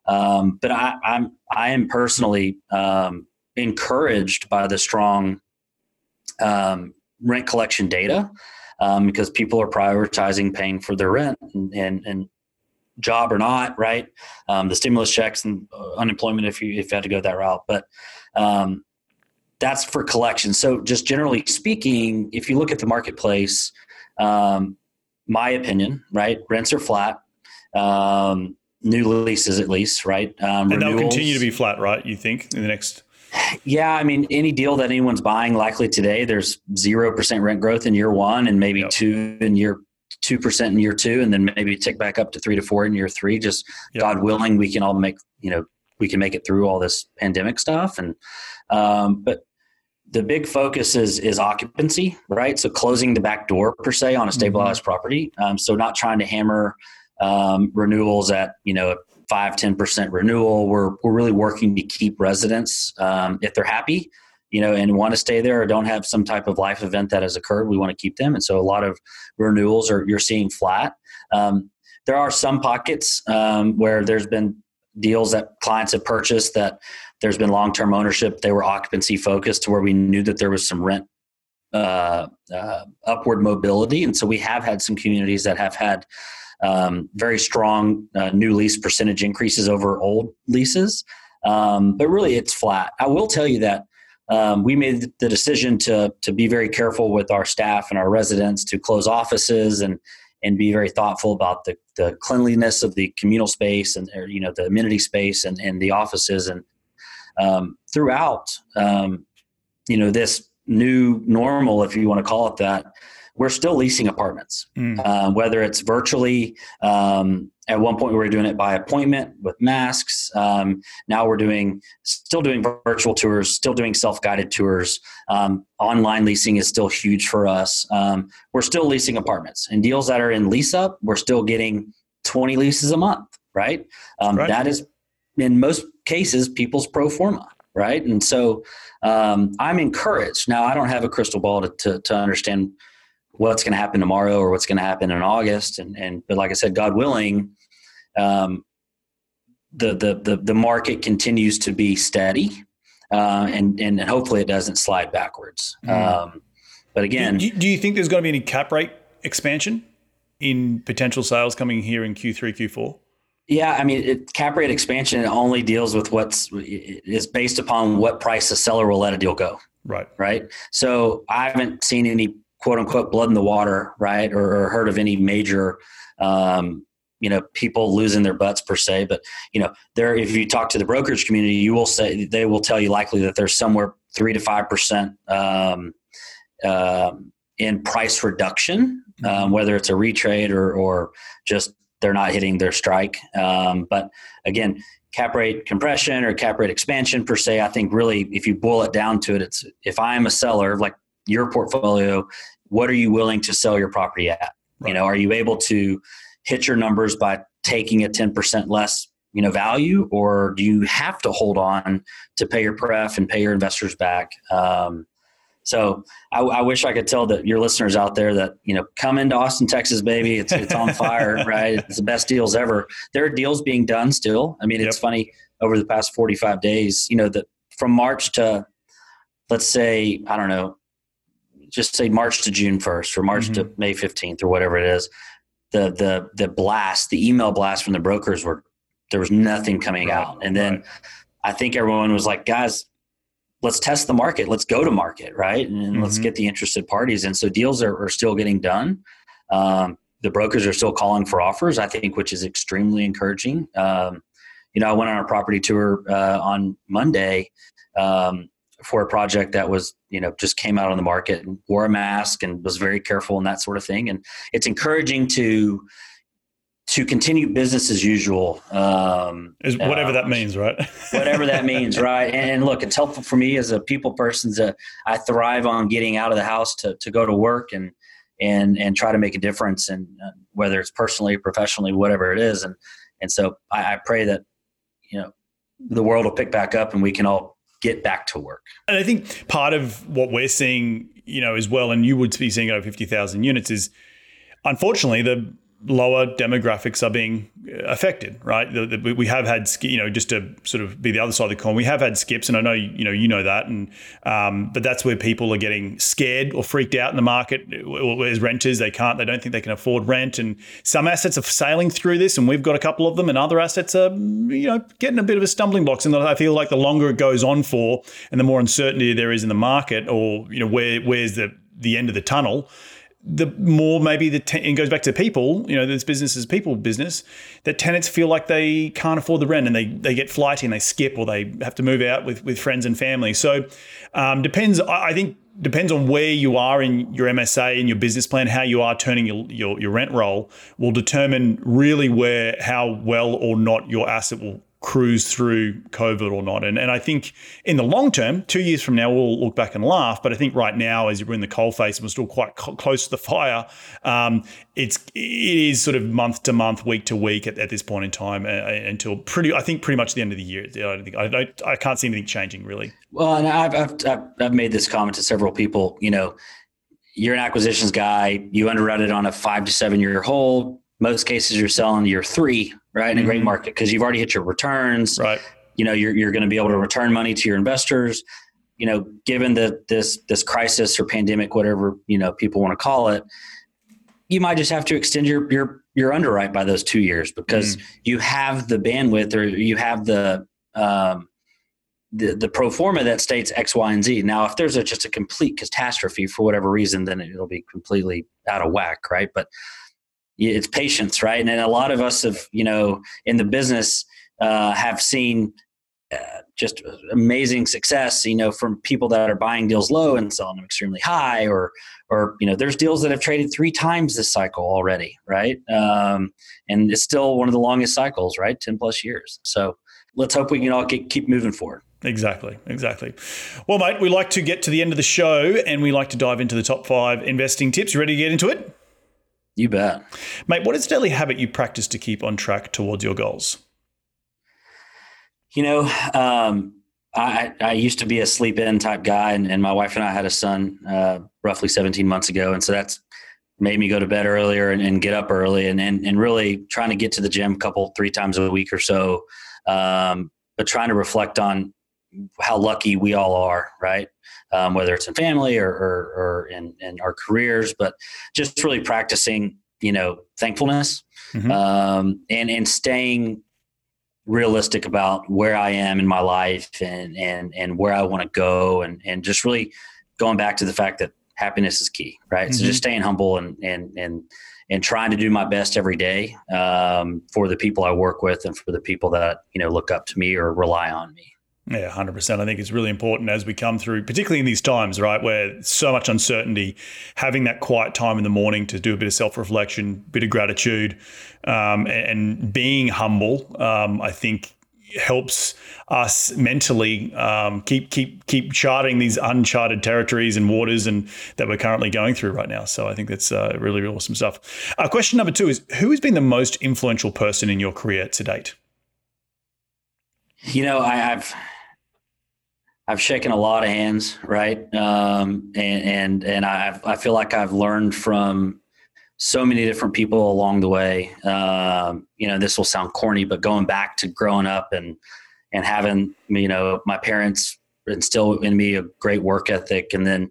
Speaker 1: Um, but I, I'm, I am personally um, encouraged by the strong um, rent collection data um, because people are prioritizing paying for their rent and, and, and job or not, right? Um, the stimulus checks and uh, unemployment if you if you had to go that route, but um, that's for collection. So, just generally speaking, if you look at the marketplace, um, my opinion, right, rents are flat. Um, new leases, at least, right?
Speaker 3: Um, and they'll continue to be flat, right? You think in the next?
Speaker 1: Yeah, I mean, any deal that anyone's buying, likely today, there's zero percent rent growth in year one, and maybe yep. two in year two percent in year two, and then maybe tick back up to three to four in year three. Just yep. God willing, we can all make you know we can make it through all this pandemic stuff, and um, but the big focus is is occupancy, right? So closing the back door per se on a stabilized mm-hmm. property. Um, so not trying to hammer um, renewals at you know five ten percent renewal. We're we're really working to keep residents um, if they're happy, you know, and want to stay there or don't have some type of life event that has occurred. We want to keep them, and so a lot of renewals are you're seeing flat. Um, there are some pockets um, where there's been deals that clients have purchased that there's been long term ownership. They were occupancy focused to where we knew that there was some rent uh, uh, upward mobility. And so we have had some communities that have had um, very strong uh, new lease percentage increases over old leases. Um, but really, it's flat. I will tell you that um, we made the decision to to be very careful with our staff and our residents to close offices and and be very thoughtful about the, the cleanliness of the communal space and or, you know the amenity space and, and the offices. And um, throughout um, you know this new normal if you want to call it that we're still leasing apartments mm. um, whether it's virtually um, at one point we were doing it by appointment with masks um, now we're doing still doing virtual tours still doing self-guided tours um, online leasing is still huge for us. We're still leasing apartments. And deals that are in lease up we're still getting 20 leases a month right, right. that is in most cases people's pro forma right? And so um, i'm encouraged. Now i don't have a crystal ball to, to, to understand what's going to happen tomorrow or what's going to happen in august and, and but like i said god willing um, the, the, the, the market continues to be steady uh, and, and hopefully it doesn't slide backwards mm. um, but again
Speaker 3: do, do you think there's going to be any cap rate expansion in potential sales coming here in q3 q4
Speaker 1: yeah, I mean, it, cap rate expansion only deals with what's is based upon what price the seller will let a deal go.
Speaker 3: Right.
Speaker 1: Right. So I haven't seen any quote unquote blood in the water, right? Or, or heard of any major, um, you know, people losing their butts per se. But you know, there, if you talk to the brokerage community, you will say they will tell you likely that there's somewhere three to five percent um, uh, in price reduction, um, mm-hmm. whether it's a retrade or or just they're not hitting their strike. Um, but again, cap rate compression or cap rate expansion per se. I think really, if you boil it down to it, it's if I'm a seller, like your portfolio, what are you willing to sell your property at? Right. You know, are you able to hit your numbers by taking a 10% less, you know, value, or do you have to hold on to pay your pref and pay your investors back? Um, so I, I, wish I could tell that your listeners out there that you know come into Austin, Texas, baby. It's it's on [LAUGHS] fire, right? It's the best deals ever. There are deals being done still. I mean, it's yep. funny over the past forty five days. You know that from March to let's say I don't know, just say March to June first or March mm-hmm. to May fifteenth or whatever it is. The the the blast, the email blast from the brokers were there was nothing coming right. out, and then right. I think everyone was like, guys let's test the market let's go to market right and mm-hmm. let's get the interested parties and so deals are, are still getting done um, the brokers are still calling for offers i think which is extremely encouraging um, you know i went on a property tour uh, on monday um, for a project that was you know just came out on the market and wore a mask and was very careful and that sort of thing and it's encouraging to to continue business as usual. Um,
Speaker 3: Is whatever uh, that means, right? [LAUGHS]
Speaker 1: whatever that means, right? And, look, it's helpful for me as a people person. To, I thrive on getting out of the house to, to go to work and and and try to make a difference, and uh, whether it's personally, professionally, whatever it is. And and so I, I pray that you know the world will pick back up and we can all get back to work.
Speaker 3: And I think part of what we're seeing, you know, as well, and you would be seeing over fifty thousand units is unfortunately the lower demographics are being uh, affected, right? The, the, we have had, you know, just to sort of be the other side of the coin, we have had skips, and I know you know you know that, and um, but that's where people are getting scared or freaked out in the market. As renters, they can't, they don't think they can afford rent, and some assets are sailing through this, and we've got a couple of them, and other assets are, you know, getting a bit of a stumbling blocks. And I feel like the longer it goes on for, and the more uncertainty there is in the market, or you know, where where's the the end of the tunnel the more maybe the ten- it goes back to people, you know, this business is people business, that tenants feel like they can't afford the rent and they, they get flighty and they skip or they have to move out with, with friends and family. So um, depends, I think depends on where you are in your MSA and your business plan, how you are turning your, your, your rent roll will determine really where, how well or not your asset will cruise through COVID or not. And, and I think in the long term, two years from now, we'll look back and laugh. But I think right now, as you're in the cold face and we're still quite co- close to the fire, um, it's it is sort of month to month, week to week at, at this point in time uh, uh until pretty, I think pretty much the end of the year. I don't think I don't, I can't see anything changing really.
Speaker 1: Well, and I've, I've I've made this comment to several people. You know, you're an acquisitions guy. You underwrite it on a five to seven year hold. Most cases, you're selling year three right? In mm-hmm. a great mm-hmm. market because you've already hit your returns.
Speaker 3: Right.
Speaker 1: You know, you're you're going to be able to return money to your investors. You know, given the this this crisis or pandemic, whatever you know people want to call it, you might just have to extend your your your underwrite by those two years because mm. you have the bandwidth or you have the um, the, the pro forma that states X, Y, and Z. Now, if there's a, just a complete catastrophe for whatever reason, then it'll be completely out of whack, right? But it's patience, right? And a lot of us have, you know, in the business uh, have seen uh, just amazing success, you know, from people that are buying deals low and selling them extremely high, or, or you know, there's deals that have traded three times this cycle already, right? Um, and it's still one of the longest cycles, right? Ten plus years. So let's hope we can all keep, keep moving forward.
Speaker 3: Exactly, exactly. Well, mate, we like to get to the end of the show and we like to dive into the top five investing tips. You ready to get into it?
Speaker 1: You bet.
Speaker 3: Mate, what is a daily habit you practice to keep on track towards your goals?
Speaker 1: You know, um, I, I used to be a sleep in type guy, and, and my wife and I had a son uh, roughly 17 months ago. And so that's made me go to bed earlier and, and get up early and, and, and, really trying to get to the gym a couple, three times a week or so. Um, but trying to reflect on how lucky we all are, right? um, whether it's in family or, or, or in, in, our careers, but just really practicing, you know, thankfulness mm-hmm. um, and, and staying realistic about where I am in my life and, and, and where I want to go. And, and just really going back to the fact that happiness is key, right? Mm-hmm. So just staying humble and and and and trying to do my best every day um, for the people I work with and for the people that you know look up to me or rely on me.
Speaker 3: Yeah, 100%. I think it's really important as we come through, particularly in these times, right, where so much uncertainty, having that quiet time in the morning to do a bit of self reflection, bit of gratitude, um, and, being humble, um, I think helps us mentally um, keep keep keep charting these uncharted territories and waters and that we're currently going through right now. So I think that's uh, really, really awesome stuff. Uh, question number two is: Who has been the most influential person in your career to date?
Speaker 1: You know, I, I've I've shaken a lot of hands, right? Um, and and and I I feel like I've learned from so many different people along the way. Um, you know, this will sound corny, but going back to growing up and and having you know my parents instill in me a great work ethic, and then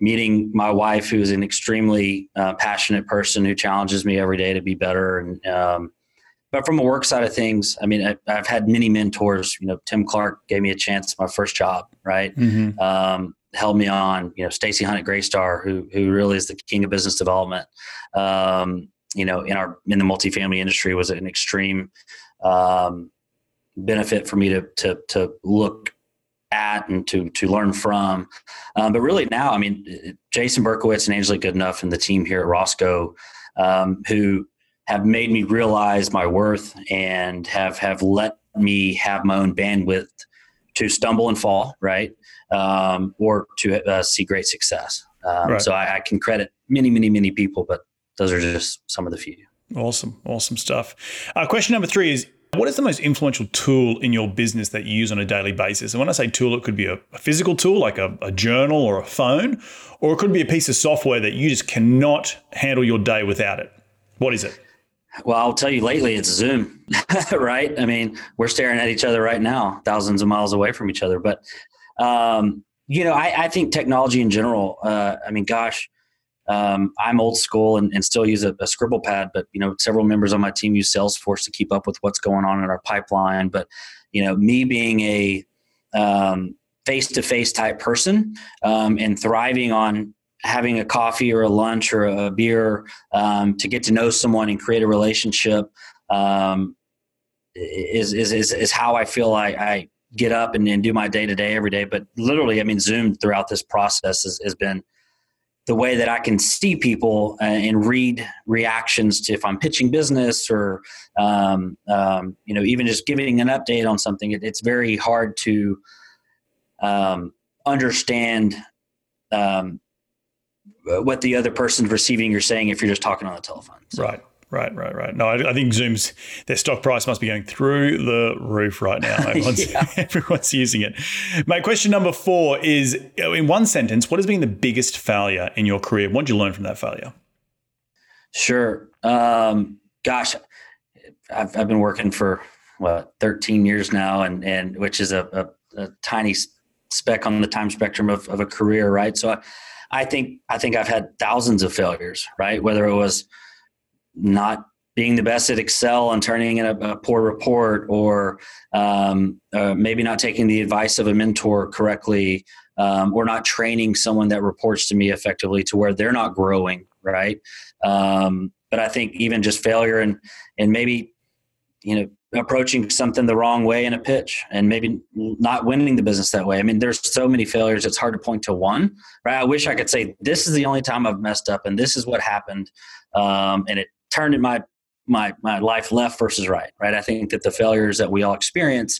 Speaker 1: meeting my wife, who's an extremely uh, passionate person who challenges me every day to be better, and um, but from a work side of things, I mean, I, have had many mentors. You know, Tim Clark gave me a chance my first job, right? Mm-hmm. Um, held me on. You know, Stacy Hunt at Greystar, who who really is the king of business development. Um, you know, in our in the multifamily industry, was an extreme um, benefit for me to to to look at and to to learn from. Um, but really now, I mean, Jason Berkowitz and Angela Goodenough and the team here at Roscoe, um, who have made me realize my worth and have have let me have my own bandwidth to stumble and fall, right, um, or to uh, see great success. Um, right. So I, I, can credit many, many, many people, but those are just some of the few.
Speaker 3: Awesome, awesome stuff. Uh, question number three is. What is the most influential tool in your business that you use on a daily basis? And when I say tool, it could be a, a physical tool like a, a journal or a phone, or it could be a piece of software that you just cannot handle your day without it. What is it?
Speaker 1: Well, I'll tell you lately it's Zoom, [LAUGHS] right? I mean, we're staring at each other right now, thousands of miles away from each other. But, um, you know, I, I, think technology in general, uh, I mean, gosh, um, I'm old school and, and still use a, a, scribble pad, but, you know, several members on my team use Salesforce to keep up with what's going on in our pipeline. But, you know, me being a, face to face type person um, and thriving on having a coffee or a lunch or a beer um, to get to know someone and create a relationship um, is, is, is, is, how I feel I, I get up and, and do my day to day every day. But literally, I mean, Zoom throughout this process has, has been the way that I can see people uh, and read reactions to if I'm pitching business or, um, um, you know, even just giving an update on something. It, it's very hard to um, understand um, what the other person's receiving you're saying if you're just talking on the telephone.
Speaker 3: So. Right. Right, right, right. No, I, I, think Zoom's their stock price must be going through the roof right now. [LAUGHS] Everyone's, [LAUGHS] everyone's using it. My question number four is: in one sentence, what has been the biggest failure in your career? What did you learn from that failure?
Speaker 1: Sure. Um, gosh, I've, I've been working for what 13 years now, and and which is a, a, a tiny speck on the time spectrum of, of a career, right? So. I, I think I think I've had thousands of failures, right? Whether it was not being the best at Excel and turning in a, a poor report, or um, uh, maybe not taking the advice of a mentor correctly, um, or not training someone that reports to me effectively to where they're not growing, right? Um, but I think even just failure and and maybe you know approaching something the wrong way in a pitch and maybe not winning the business that way. I mean, there's so many failures. It's hard to point to one, right? I wish I could say this is the only time I've messed up and this is what happened. Um, and it turned in my, my, my life left versus right, right? I think that the failures that we all experience,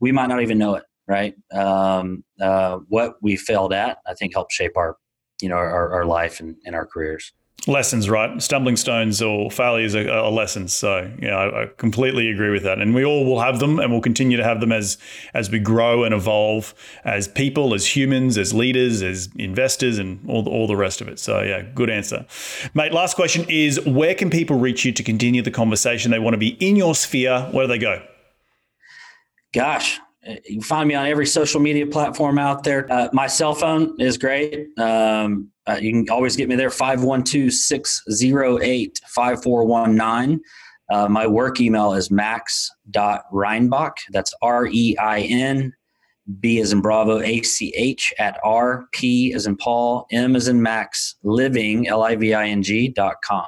Speaker 1: we might not even know it, right? Um, uh, what we failed at, I think helped shape our, you know, our, our life and, and our careers
Speaker 3: lessons, right? Stumbling stones or failures are, are lessons. So, yeah, I, I, completely agree with that. And we all will have them and we'll continue to have them as as we grow and evolve as people, as humans, as leaders, as investors, and all the, all the rest of it. So, yeah, good answer. Mate, last question is where can people reach you to continue the conversation? They want to be in your sphere. Where do they go?
Speaker 1: Gosh, you can find me on every social media platform out there. Uh, my cell phone is great. Um, uh, you can always get me there 512 608 5419. Uh, my work email is max.reinbach. That's R E I N B as in Bravo, ACH at R, P as in Paul, M as in Max, living, L I V I N G dot com.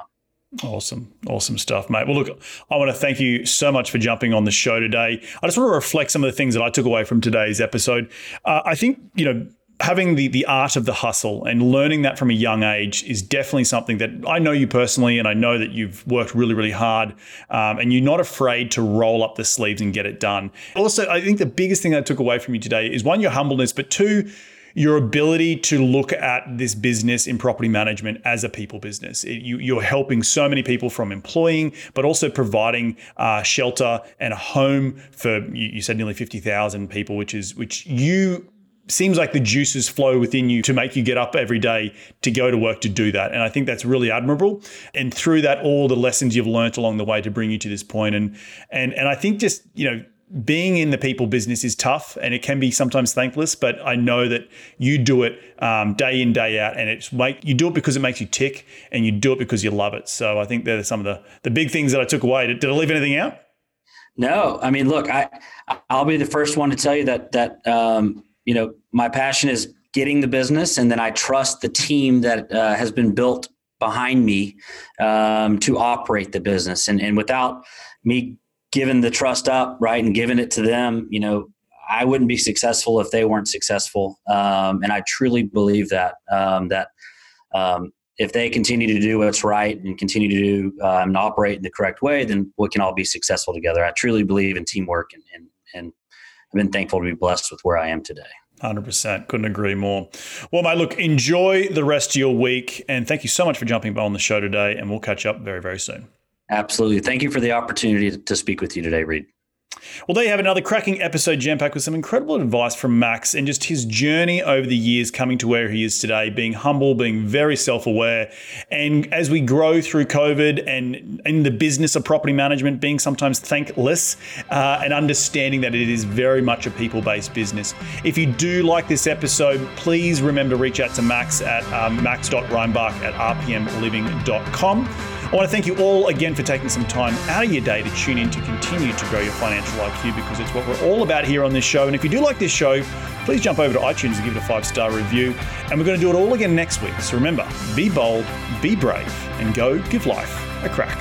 Speaker 3: Awesome. Awesome stuff, mate. Well, look, I want to thank you so much for jumping on the show today. I just want to reflect some of the things that I took away from today's episode. Uh, I think, you know, having the the art of the hustle and learning that from a young age is definitely something that I know you personally, and I know that you've worked really, really hard, um, and you're not afraid to roll up the sleeves and get it done. Also, I think the biggest thing I took away from you today is one, your humbleness, but two, your ability to look at this business in property management as a people business. It, you, are helping so many people from employing, but also providing uh, shelter and a home for you, you said nearly fifty thousand people, which is which you seems like the juices flow within you to make you get up every day to go to work to do that. And I think that's really admirable. And through that, all the lessons you've learned along the way to bring you to this point. And and and I think just, you know, being in the people business is tough and it can be sometimes thankless, but I know that you do it um, day in, day out, and it's make you do it because it makes you tick and you do it because you love it. So I think they're some of the, the big things that I took away. Did, did I leave anything out?
Speaker 1: No, I mean, look, I I'll be the first one to tell you that that um, you know my passion is getting the business, and then I trust the team that uh, has been built behind me um, to operate the business, and and without me giving the trust up, right, and giving it to them, you know, I wouldn't be successful if they weren't successful. Um, and I truly believe that um, that um, if they continue to do what's right and continue to do um, and operate in the correct way, then we can all be successful together. I truly believe in teamwork, and and, and been thankful to be blessed with where I am today.
Speaker 3: 100%. Couldn't agree more. Well, mate, look, enjoy the rest of your week. And thank you so much for jumping on the show today. And we'll catch up very, very soon.
Speaker 1: Absolutely. Thank you for the opportunity to speak with you today, Reed.
Speaker 3: Well, there you have another cracking episode jam packed with some incredible advice from Max and just his journey over the years coming to where he is today, being humble, being very self aware. And as we grow through COVID and in the business of property management, being sometimes thankless uh, and understanding that it is very much a people based business. If you do like this episode, please remember to reach out to Max at um, max.reinbach at rpmliving.com. I want to thank you all again for taking some time out of your day to tune in to continue to grow your financial IQ because it's what we're all about here on this show. And if you do like this show, please jump over to iTunes and give it a five star review. And we're going to do it all again next week. So remember, be bold, be brave, and go give life a crack.